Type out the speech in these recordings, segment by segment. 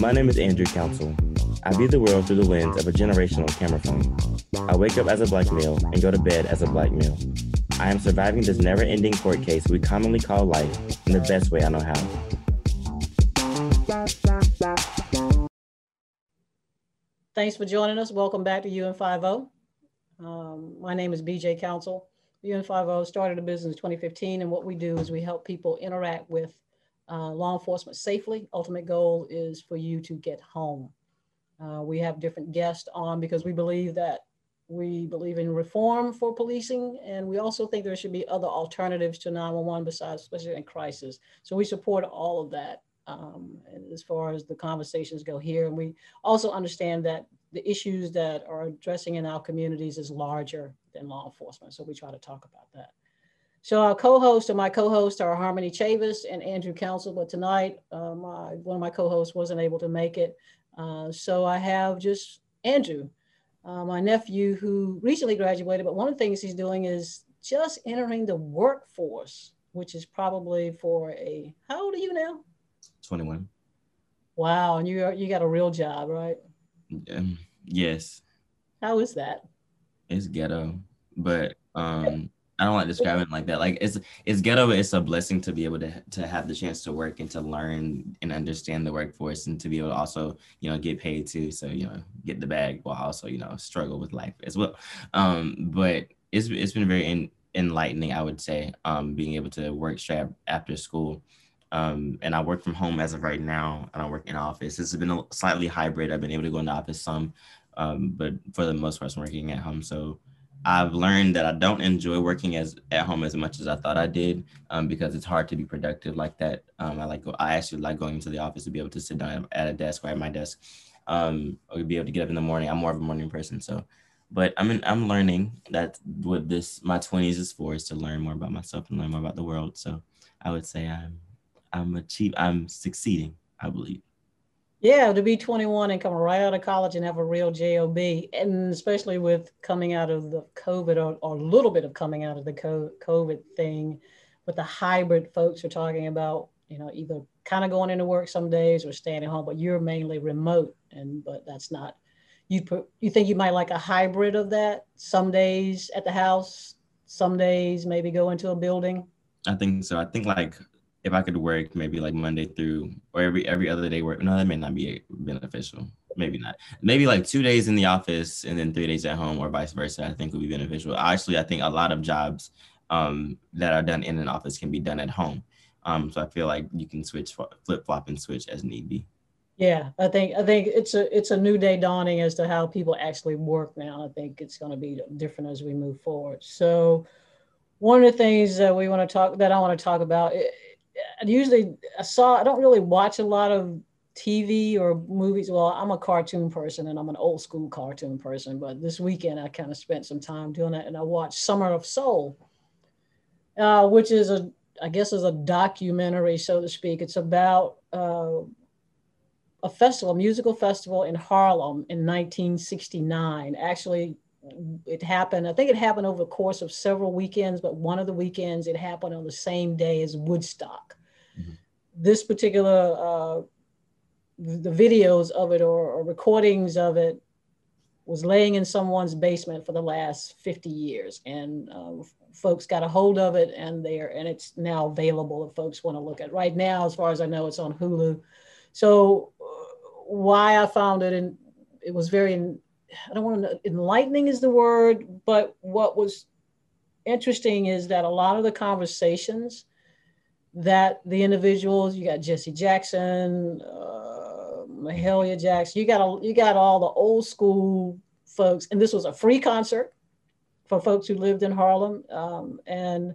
My name is Andrew Council. I view the world through the lens of a generational camera phone. I wake up as a black male and go to bed as a black male. I am surviving this never ending court case we commonly call life in the best way I know how. Thanks for joining us. Welcome back to UN50. Um, my name is BJ Council. UN50 started a business in 2015, and what we do is we help people interact with uh, law enforcement safely. Ultimate goal is for you to get home. Uh, we have different guests on because we believe that we believe in reform for policing, and we also think there should be other alternatives to 911 besides, especially in crisis. So we support all of that um, as far as the conversations go here. And we also understand that the issues that are addressing in our communities is larger than law enforcement. So we try to talk about that. So our co-host and my co-host are Harmony Chavis and Andrew Council, but tonight uh, my, one of my co-hosts wasn't able to make it. Uh, so I have just Andrew, uh, my nephew who recently graduated, but one of the things he's doing is just entering the workforce, which is probably for a, how old are you now? 21. Wow, and you are, you got a real job, right? Um, yes. How is that? It's ghetto, but um, I don't like describing it like that. Like it's it's ghetto, it's a blessing to be able to to have the chance to work and to learn and understand the workforce and to be able to also you know get paid too. So you know get the bag while also you know struggle with life as well. Um, but it's it's been very in, enlightening, I would say, um, being able to work straight after school. Um, and I work from home as of right now. I don't work in office. It's been a slightly hybrid. I've been able to go in the office some, um, but for the most part, I'm working at home. So I've learned that I don't enjoy working as at home as much as I thought I did um, because it's hard to be productive like that. Um, I like I actually like going into the office to be able to sit down at a desk or at my desk, um, or be able to get up in the morning. I'm more of a morning person, so. But I'm in, I'm learning that what this my 20s is for is to learn more about myself and learn more about the world. So I would say I'm I'm achieve I'm succeeding, I believe. Yeah, to be 21 and come right out of college and have a real job, and especially with coming out of the COVID or, or a little bit of coming out of the COVID thing, with the hybrid folks are talking about, you know, either kind of going into work some days or staying at home, but you're mainly remote, and but that's not. You put, you think you might like a hybrid of that? Some days at the house, some days maybe go into a building. I think so. I think like if I could work maybe like Monday through or every every other day work. No, that may not be beneficial. Maybe not. Maybe like two days in the office and then three days at home, or vice versa. I think would be beneficial. Actually, I think a lot of jobs um, that are done in an office can be done at home. Um, so I feel like you can switch, flip flop, and switch as need be. Yeah, I think I think it's a it's a new day dawning as to how people actually work now. I think it's going to be different as we move forward. So, one of the things that we want to talk that I want to talk about I usually I saw I don't really watch a lot of TV or movies. Well, I'm a cartoon person and I'm an old school cartoon person, but this weekend I kind of spent some time doing that and I watched Summer of Soul, uh, which is a I guess is a documentary, so to speak. It's about uh, a festival, a musical festival in Harlem in 1969. Actually, it happened, I think it happened over the course of several weekends, but one of the weekends it happened on the same day as Woodstock. Mm-hmm. This particular, uh, the videos of it or, or, recordings of it was laying in someone's basement for the last 50 years. And uh, folks got a hold of it and there, and it's now available if folks want to look at it. Right now, as far as I know, it's on Hulu. So uh, why I found it and it was very I don't want to know, enlightening is the word, but what was interesting is that a lot of the conversations that the individuals, you got Jesse Jackson, uh, Mahalia Jackson, you got a, you got all the old school folks, and this was a free concert for folks who lived in Harlem, um, and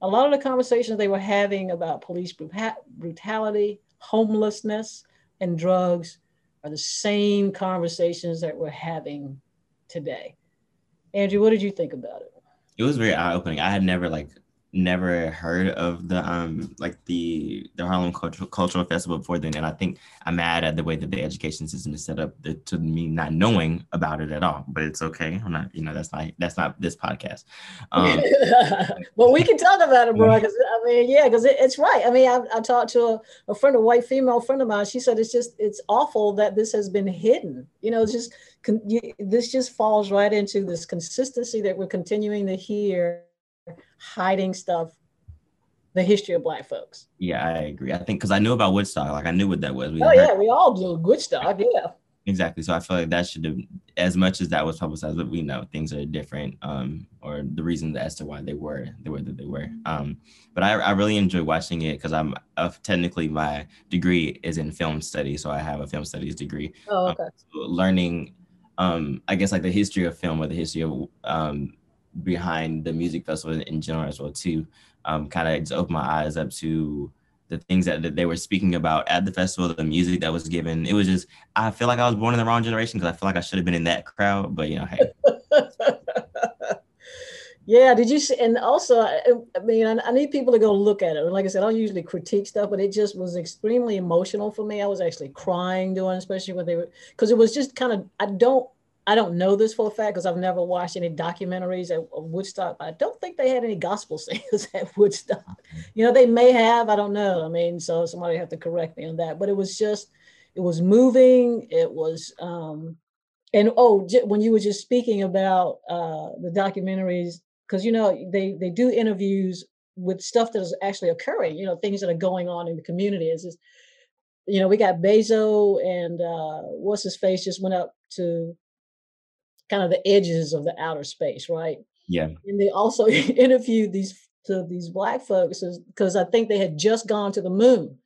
a lot of the conversations they were having about police brutality, homelessness and drugs are the same conversations that we're having today. Andrew, what did you think about it? It was very eye opening. I had never like never heard of the um like the the Harlem Cultural Cultural Festival before then, and I think I'm mad at the way that the education system is set up to me not knowing about it at all. But it's okay. I'm not, you know, that's not that's not this podcast. Um, well, we can talk about it, bro. Because I mean, yeah, because it, it's right. I mean, I, I talked to a, a friend, a white female friend of mine. She said it's just it's awful that this has been hidden. You know, it's just this just falls right into this consistency that we're continuing to hear hiding stuff the history of black folks. Yeah i agree. I think because i knew about woodstock. Like i knew what that was. We oh yeah we all do woodstock yeah. Exactly. So i feel like that should have as much as that was publicized but we know things are different um or the reasons as to why they were the way that they were. Um but i, I really enjoy watching it because i'm uh, technically my degree is in film studies so i have a film studies degree. Oh okay. Um, so learning um i guess like the history of film or the history of um behind the music festival in general as well too. Um, kind of just opened my eyes up to the things that, that they were speaking about at the festival, the music that was given. It was just I feel like I was born in the wrong generation because I feel like I should have been in that crowd. But you know, hey. yeah, did you see? And also, I, mean, I, need people to go look at it. Like I said, I usually critique stuff, but it just was extremely emotional for me. I was actually crying doing, especially when they were, because it was just kind of. I don't I don't know this for a fact because I've never watched any documentaries at, Woodstock. I don't think they had any gospel singers at Woodstock. You know, they may have. I don't know. I mean, so somebody have to correct me on that. But it was just, it was moving. It was, um, and oh, when you were just speaking about uh, the documentaries, because you know they they do interviews with stuff that is actually occurring. You know, things that are going on in the community. It's just, you know, we got Bezo and uh, what's his face just went up to kind of the edges of the outer space, right? Yeah. And they also interviewed these to these black folks because I think they had just gone to the moon.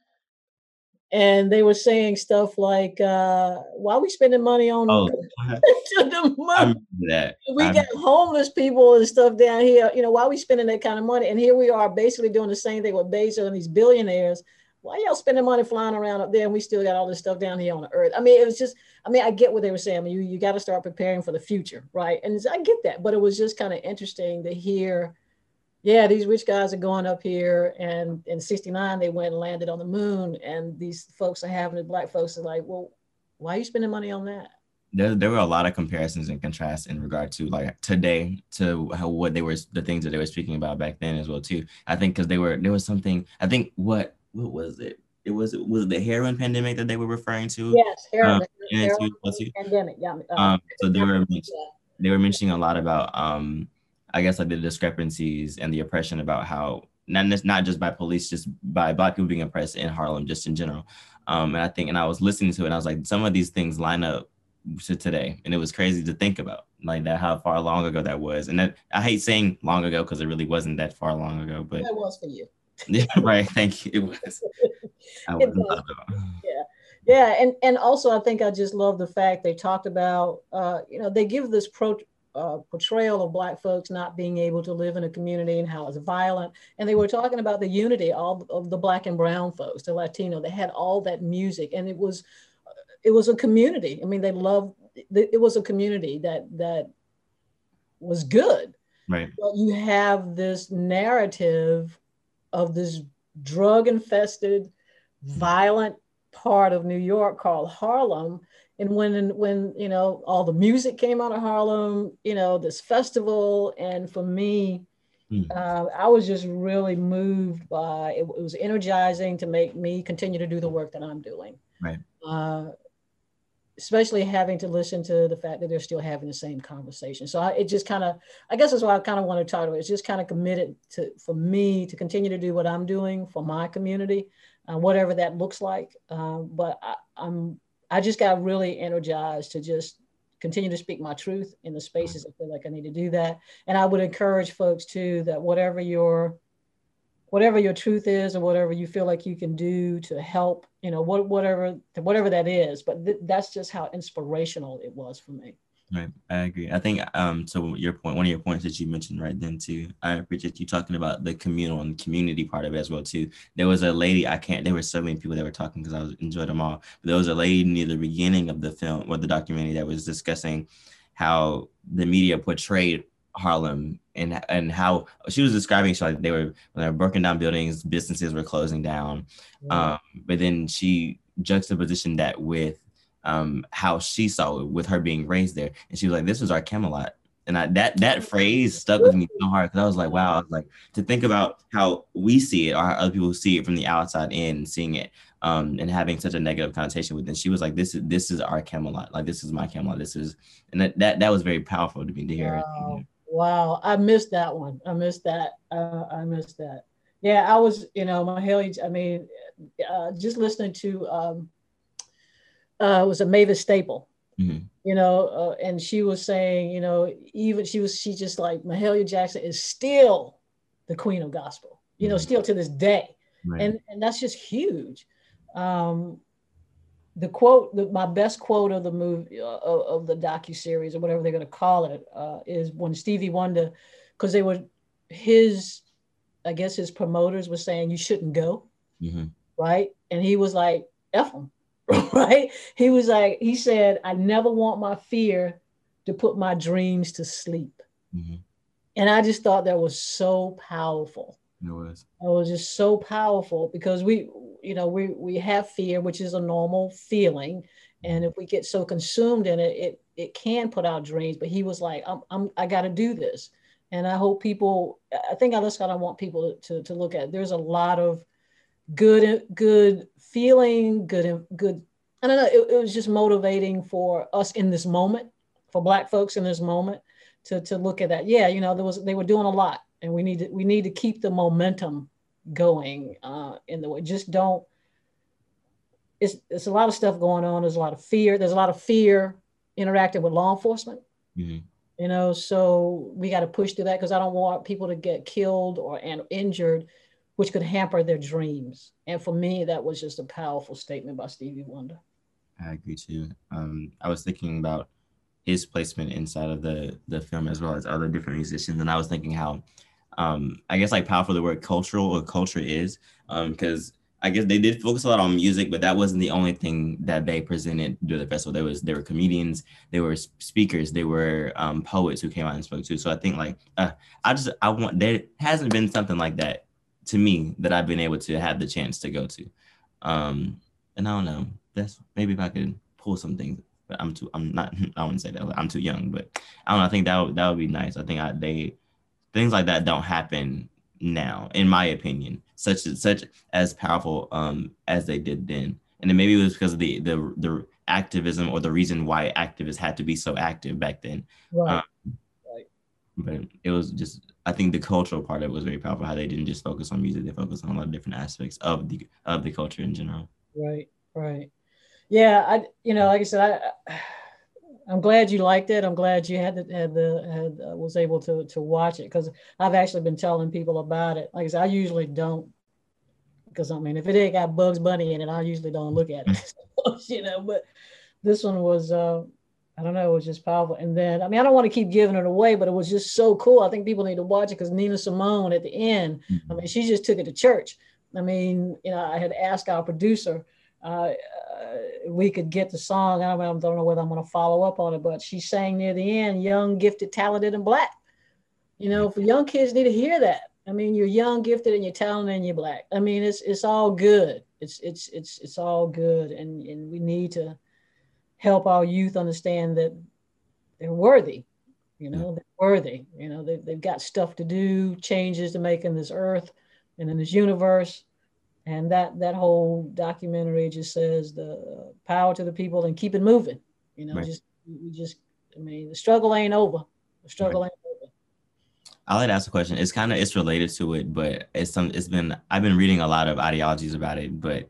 And they were saying stuff like, uh, why are we spending money on oh, to the moon? That. We I'm... got homeless people and stuff down here. You know, why are we spending that kind of money? And here we are basically doing the same thing with Bezos and these billionaires why y'all spending money flying around up there and we still got all this stuff down here on the earth? I mean, it was just, I mean, I get what they were saying. I mean, you, you got to start preparing for the future, right? And I get that, but it was just kind of interesting to hear, yeah, these rich guys are going up here and in 69, they went and landed on the moon. And these folks are having it, black folks are like, well, why are you spending money on that? There, there were a lot of comparisons and contrasts in regard to like today to how what they were the things that they were speaking about back then as well too. I think because they were there was something I think what what was it? It was was it the heroin pandemic that they were referring to? Yes, heroin, um, heroin pandemic. Yeah. Uh, um, so they were they were mentioning a lot about um, I guess like the discrepancies and the oppression about how not not just by police, just by black people being oppressed in Harlem, just in general. Um, and I think, and I was listening to it, and I was like, some of these things line up to today, and it was crazy to think about, like that, how far long ago that was. And that I hate saying long ago because it really wasn't that far long ago, but it was for you. Yeah, right. Thank you. It was. it was. Yeah. Yeah, and and also I think I just love the fact they talked about, uh, you know, they give this pro, uh, portrayal of black folks not being able to live in a community and how it's violent, and they were talking about the unity all of the black and brown folks, the Latino. They had all that music, and it was, it was a community. I mean, they loved. It was a community that that was good. Right. But you have this narrative of this drug infested, violent part of New York called Harlem. And when when you know all the music came out of Harlem, you know this festival, and for me, mm. uh, I was just really moved by it, it. was energizing to make me continue to do the work that I'm doing. Right. Uh, especially having to listen to the fact that they're still having the same conversation. So I, it just kind of, I guess that's why I kind of want to talk about it. It's just kind of committed to, for me to continue to do what I'm doing for my community, uh, whatever that looks like. Um, but I, I'm, I just got really energized to just continue to speak my truth in the spaces I feel like I need to do that. And I would encourage folks too, that whatever your whatever your truth is or whatever you feel like you can do to help you know what, whatever whatever that is but th- that's just how inspirational it was for me Right, I agree. I think um so your point, one of your points that you mentioned right then too. I appreciate you talking about the communal and community part of it as well too. There was a lady I can't. There were so many people that were talking because I was enjoyed them all. But there was a lady near the beginning of the film or the documentary that was discussing how the media portrayed Harlem and and how she was describing she like they were when they were broken down buildings, businesses were closing down. Um, but then she juxtapositioned that with um, how she saw it with her being raised there. And she was like, this was our Camelot. And I, that that phrase stuck with me so hard because I was like, wow, I was like to think about how we see it or how other people see it from the outside in, seeing it um, and having such a negative connotation with it. She was like, this is this is our Camelot, like this is my Camelot. This is, and that that, that was very powerful to me to hear. Wow. Wow, I missed that one. I missed that. Uh, I missed that. Yeah, I was, you know, Mahalia. I mean, uh, just listening to um, uh, was a Mavis Staple, mm-hmm. you know, uh, and she was saying, you know, even she was, she just like Mahalia Jackson is still the queen of gospel, you mm-hmm. know, still to this day. Right. And, and that's just huge. Um, the quote, the, my best quote of the movie, uh, of, of, the docu series or whatever they're going to call it, uh, is when Stevie Wonder, because they were his, I guess his promoters were saying you shouldn't go, mm-hmm. right? And he was like, "F them, right? He was like, he said, I never want my fear to put my dreams to sleep. Mm-hmm. And I just thought that was so powerful. It was. It was just so powerful because we, you know, we we have fear, which is a normal feeling, and if we get so consumed in it, it it can put out dreams. But he was like, I'm, I'm I got to do this, and I hope people. I think I just gotta want people to to look at. There's a lot of good good feeling good good i don't know it, it, was just motivating for us in this moment for black folks in this moment to to look at that yeah you know there was they were doing a lot and we need to we need to keep the momentum going uh in the way just don't it's it's a lot of stuff going on there's a lot of fear there's a lot of fear interacting with law enforcement mm-hmm. you know so we got to push through that because i don't want people to get killed or and injured which could hamper their dreams. And for me, that was just a powerful statement by Stevie Wonder. I agree too. Um, I was thinking about his placement inside of the the film as well as other different musicians, and I was thinking how, um, I guess like powerful the word cultural or culture is, because um, I guess they did focus a lot on music, but that wasn't the only thing that they presented during the festival. There was there were comedians, there were speakers, there were um, poets who came out and spoke too. So I think like uh, I just I want there hasn't been something like that to me that I've been able to have the chance to go to. Um, and I don't know. That's maybe if I could pull some things. But I'm too. I'm not. I wouldn't say that. I'm too young. But I don't know. I think that would, that would be nice. I think I, they things like that don't happen now, in my opinion. Such as such as powerful um as they did then. And then maybe it was because of the the the activism or the reason why activists had to be so active back then. Right. Um, right. But it was just I think the cultural part of it was very powerful. How they didn't just focus on music; they focused on a lot of different aspects of the of the culture in general. Right, right. Yeah, I you know, like I said, I I'm glad you liked it. I'm glad you had the, had the had uh, was able to to watch it because I've actually been telling people about it. Like I said, I usually don't because I mean, if it ain't got Bugs Bunny in it, I usually don't look at it. you know, but this one was uh, I don't know, it was just powerful. And then, I mean, I don't want to keep giving it away, but it was just so cool. I think people need to watch it because Nina Simone at the end, mm-hmm. I mean, she just took it to church. I mean, you know, I had asked our producer uh, uh, we could get the song. I don't, know whether I'm going to follow up on it, but she sang near the end, young, gifted, talented, and black. You know, for young kids need to hear that. I mean, you're young, gifted, and you're talented, and you're black. I mean, it's it's all good. It's it's it's it's all good, and and we need to help our youth understand that they're worthy you know they're worthy you know they, they've got stuff to do changes to make in this earth and in this universe and that that whole documentary just says the power to the people and keep it moving you know right. just we just i mean the struggle ain't over the struggle right. ain't over i like to ask a question it's kind of it's related to it but it's some it's been i've been reading a lot of ideologies about it but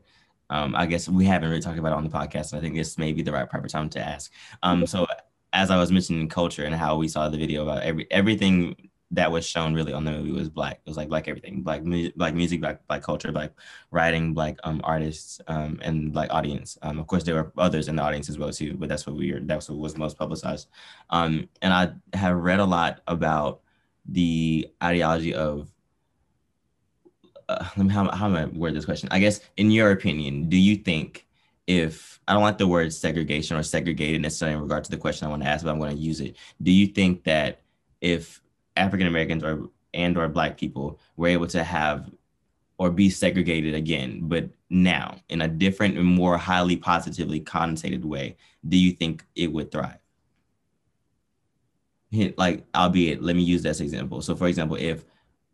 um, I guess we haven't really talked about it on the podcast. So I think this may be the right proper time to ask. Um, so as I was mentioning culture and how we saw the video about every everything that was shown really on the movie was black. It was like black everything, black mu- black music, black black culture, black writing, black um artists, um and black audience. Um, of course there were others in the audience as well too, but that's what we were. That's what was most publicized. Um, and I have read a lot about the ideology of. Uh, let me how how am I word this question? I guess in your opinion, do you think if I don't like the word segregation or segregated necessarily in regard to the question I want to ask, but I'm going to use it. Do you think that if African Americans or and or black people were able to have or be segregated again, but now in a different and more highly positively connotated way, do you think it would thrive? Like, albeit, let me use this example. So, for example, if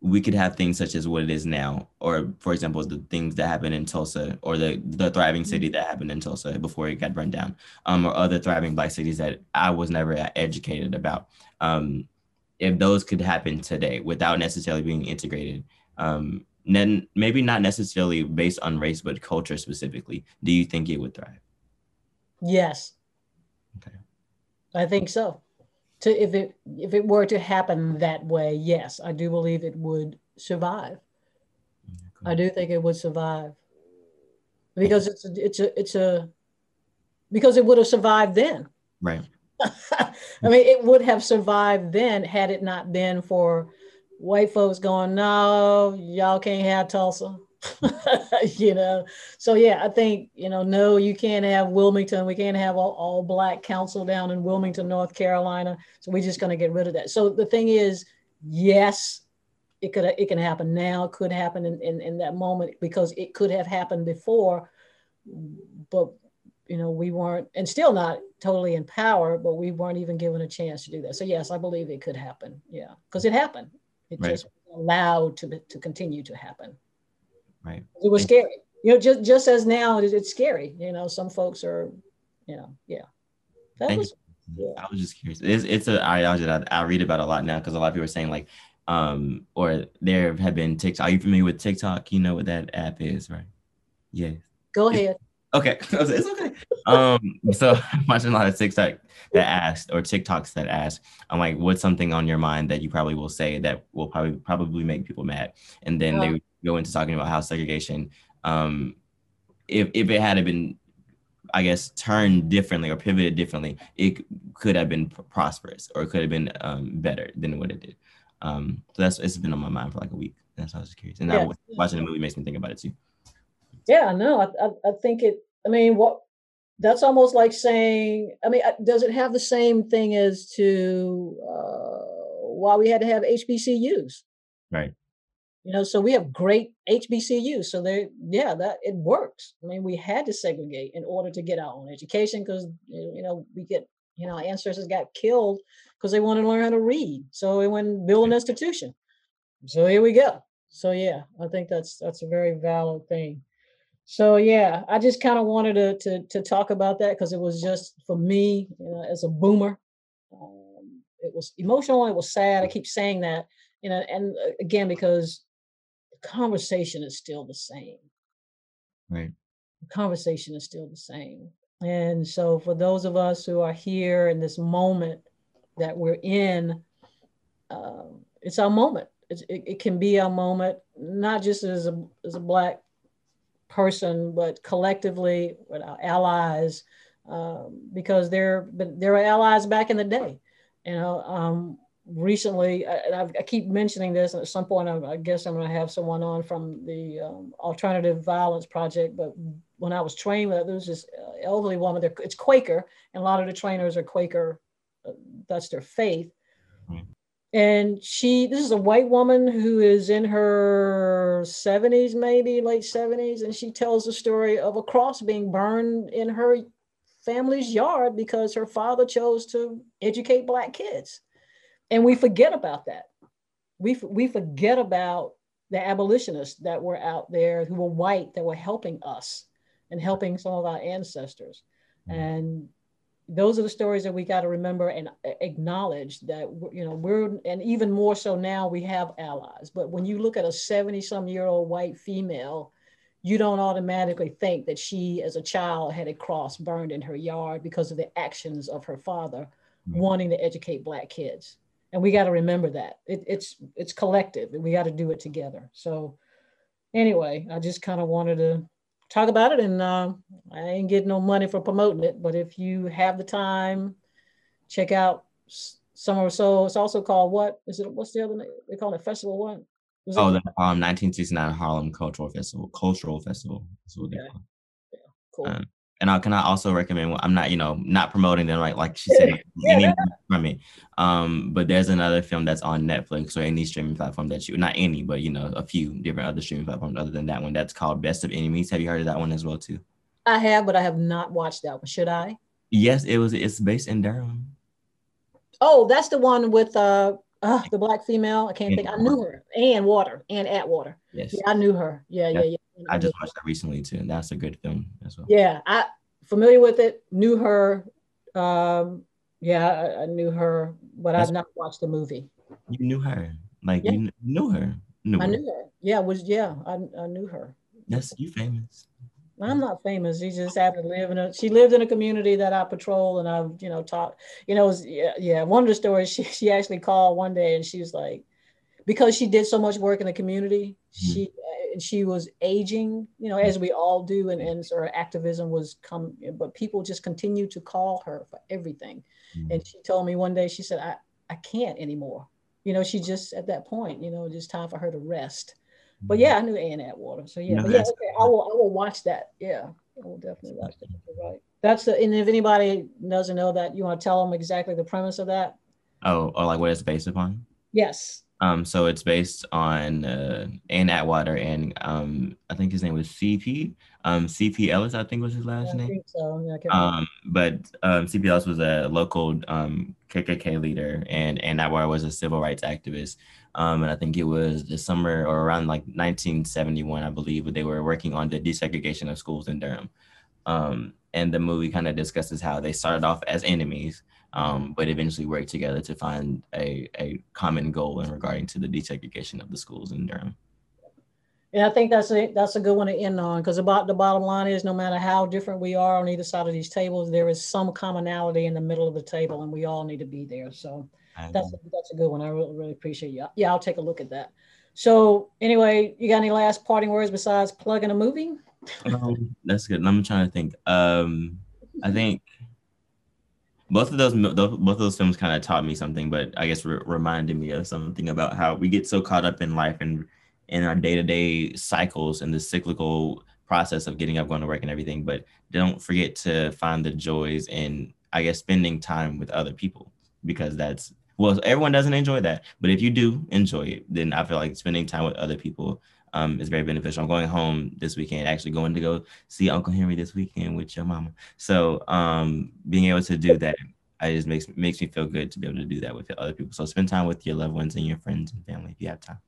we could have things such as what it is now, or for example, the things that happened in Tulsa, or the the thriving city that happened in Tulsa before it got burned down, um, or other thriving black cities that I was never educated about. Um, if those could happen today without necessarily being integrated, um, then maybe not necessarily based on race, but culture specifically, do you think it would thrive? Yes. Okay. I think so. To if it if it were to happen that way, yes, I do believe it would survive. I do think it would survive because it's a, it's a it's a because it would have survived then. Right. I mean, it would have survived then had it not been for white folks going, no, y'all can't have Tulsa. you know, so yeah, I think, you know, no, you can't have Wilmington. We can't have all, all black council down in Wilmington, North Carolina. So we're just going to get rid of that. So the thing is, yes, it could it can happen now, it could happen in, in, in that moment because it could have happened before. But you know, we weren't, and still not totally in power, but we weren't even given a chance to do that. So yes, I believe it could happen. Yeah, because it happened. It right. just allowed to to continue to happen. Right. It was scary. You know, just just as now it's scary. You know, some folks are, you know, yeah. That was. Yeah. I was just curious. It's it's an ideology that I, I read about a lot now because a lot of people are saying like, um, or there have been TikTok. Are you familiar with TikTok? You know what that app is, right? Yes. Go ahead. Okay, it's okay. Um, so I'm watching a lot of TikTok that asked or TikToks that ask, I'm like, what's something on your mind that you probably will say that will probably probably make people mad? And then they go into talking about how segregation, um, if if it had been, I guess, turned differently or pivoted differently, it could have been prosperous or it could have been um, better than what it did. Um, so that's it's been on my mind for like a week. That's why I was curious. And yeah. now watching the movie makes me think about it too. Yeah, no, I, I, I think it. I mean, what that's almost like saying. I mean, uh, does it have the same thing as to uh, why we had to have HBCUs? Right. You know, so we have great HBCUs. So they, yeah, that it works. I mean, we had to segregate in order to get our own education because you know we get you know ancestors got killed because they wanted to learn how to read. So we went and build an institution. So here we go. So yeah, I think that's that's a very valid thing. So yeah, I just kind of wanted to, to, to talk about that because it was just for me you know, as a boomer. Um, it was emotional. It was sad. I keep saying that, you know, and uh, again because the conversation is still the same. Right. The conversation is still the same. And so for those of us who are here in this moment that we're in, uh, it's our moment. It's, it, it can be our moment, not just as a as a black person, but collectively with our allies, um, because they're there were allies back in the day. You know, um, recently, I, I, keep mentioning this, and at some point, I, I guess I'm going to have someone on from the um, Alternative Violence Project. But when I was trained, there was this uh, elderly woman. There, It's Quaker, and a lot of the trainers are Quaker. Uh, that's their faith and she this is a white woman who is in her 70s maybe late 70s and she tells the story of a cross being burned in her family's yard because her father chose to educate black kids. And we forget about that. We, we forget about the abolitionists that were out there who were white that were helping us and helping some of our ancestors. Mm-hmm. and those are the stories that we got to remember and acknowledge that you know we're and even more so now we have allies. But when you look at a 70 some year old white female you don't automatically think that she as a child had a cross burned in her yard because of the actions of her father mm-hmm. wanting to educate black kids. And we got to remember that. It, it's it's collective and we got to do it together. So anyway i just kind of wanted to talk about it and uh, i ain't getting no money for promoting it but if you have the time check out summer so it's also called what? Is it what's the other name? They call it festival what oh the um 1969 harlem cultural festival cultural festival that's what they call it. Yeah, cool. Um, and I, can I also recommend? I'm not, you know, not promoting them like like she said, yeah. from me. Um, but there's another film that's on Netflix or any streaming platform that you, not any, but you know, a few different other streaming platforms other than that one. That's called Best of Enemies. Have you heard of that one as well too? I have, but I have not watched that one. Should I? Yes, it was. It's based in Durham. Oh, that's the one with uh, uh the black female. I can't Anne think. I knew her. Ann Atwater. Ann Atwater. Yes. Yeah, I knew her. Yeah, yeah, yeah. I just watched that recently too. And that's a good film as well. Yeah, I familiar with it, knew her. Um, yeah, I, I knew her, but that's, I've not watched the movie. You knew her, like yeah. you knew her. Knew I her. knew her. Yeah, was yeah, I, I knew her. Yes, you famous. I'm not famous. She just happened to live in a. She lived in a community that I patrol, and I've you know talked. You know, was, yeah, yeah. One of the stories she she actually called one day, and she was like, because she did so much work in the community, mm-hmm. she she was aging, you know, as we all do, and, and sort of activism was come, but people just continued to call her for everything. Mm-hmm. And she told me one day, she said, I, I can't anymore. You know, she just at that point, you know, just time for her to rest. But yeah, I knew Ann Atwater. So yeah, no, yeah, okay, I will I will watch that. Yeah, I will definitely watch that. You're right. That's the and if anybody doesn't know that, you want to tell them exactly the premise of that. Oh, or like what it's based upon? Yes. Um, so it's based on uh, Ann Atwater and um, I think his name was CP. Um, CP Ellis, I think was his last yeah, name. so. Yeah, um, but um, CP Ellis was a local um, KKK leader, and Ann Atwater was a civil rights activist. Um, and I think it was the summer or around like 1971, I believe, but they were working on the desegregation of schools in Durham. Um, and the movie kind of discusses how they started off as enemies um, but eventually worked together to find a, a common goal in regarding to the desegregation of the schools in Durham. And I think that's a that's a good one to end on because about the bottom line is no matter how different we are on either side of these tables, there is some commonality in the middle of the table, and we all need to be there. So that's a, that's a good one. I really really appreciate you. Yeah, I'll take a look at that. So anyway, you got any last parting words besides plugging a movie? um, that's good. I'm trying to think. Um, I think both of those both of those films kind of taught me something but i guess re- reminded me of something about how we get so caught up in life and in our day-to-day cycles and the cyclical process of getting up going to work and everything but don't forget to find the joys in i guess spending time with other people because that's well everyone doesn't enjoy that but if you do enjoy it then i feel like spending time with other people um, is very beneficial. I'm going home this weekend, actually going to go see Uncle Henry this weekend with your mama. So um, being able to do that, I just makes makes me feel good to be able to do that with other people. So spend time with your loved ones and your friends and family if you have time.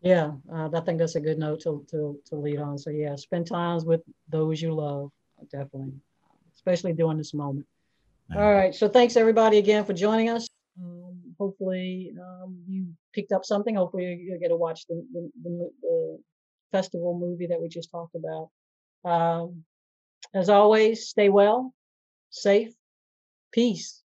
Yeah, uh, I think that's a good note to, to, to lead on. So yeah, spend times with those you love, definitely, especially during this moment. All right. So thanks everybody again for joining us. Hopefully um, you picked up something. Hopefully you'll get to watch the, the, the, the festival movie that we just talked about. Um, as always, stay well, safe, peace.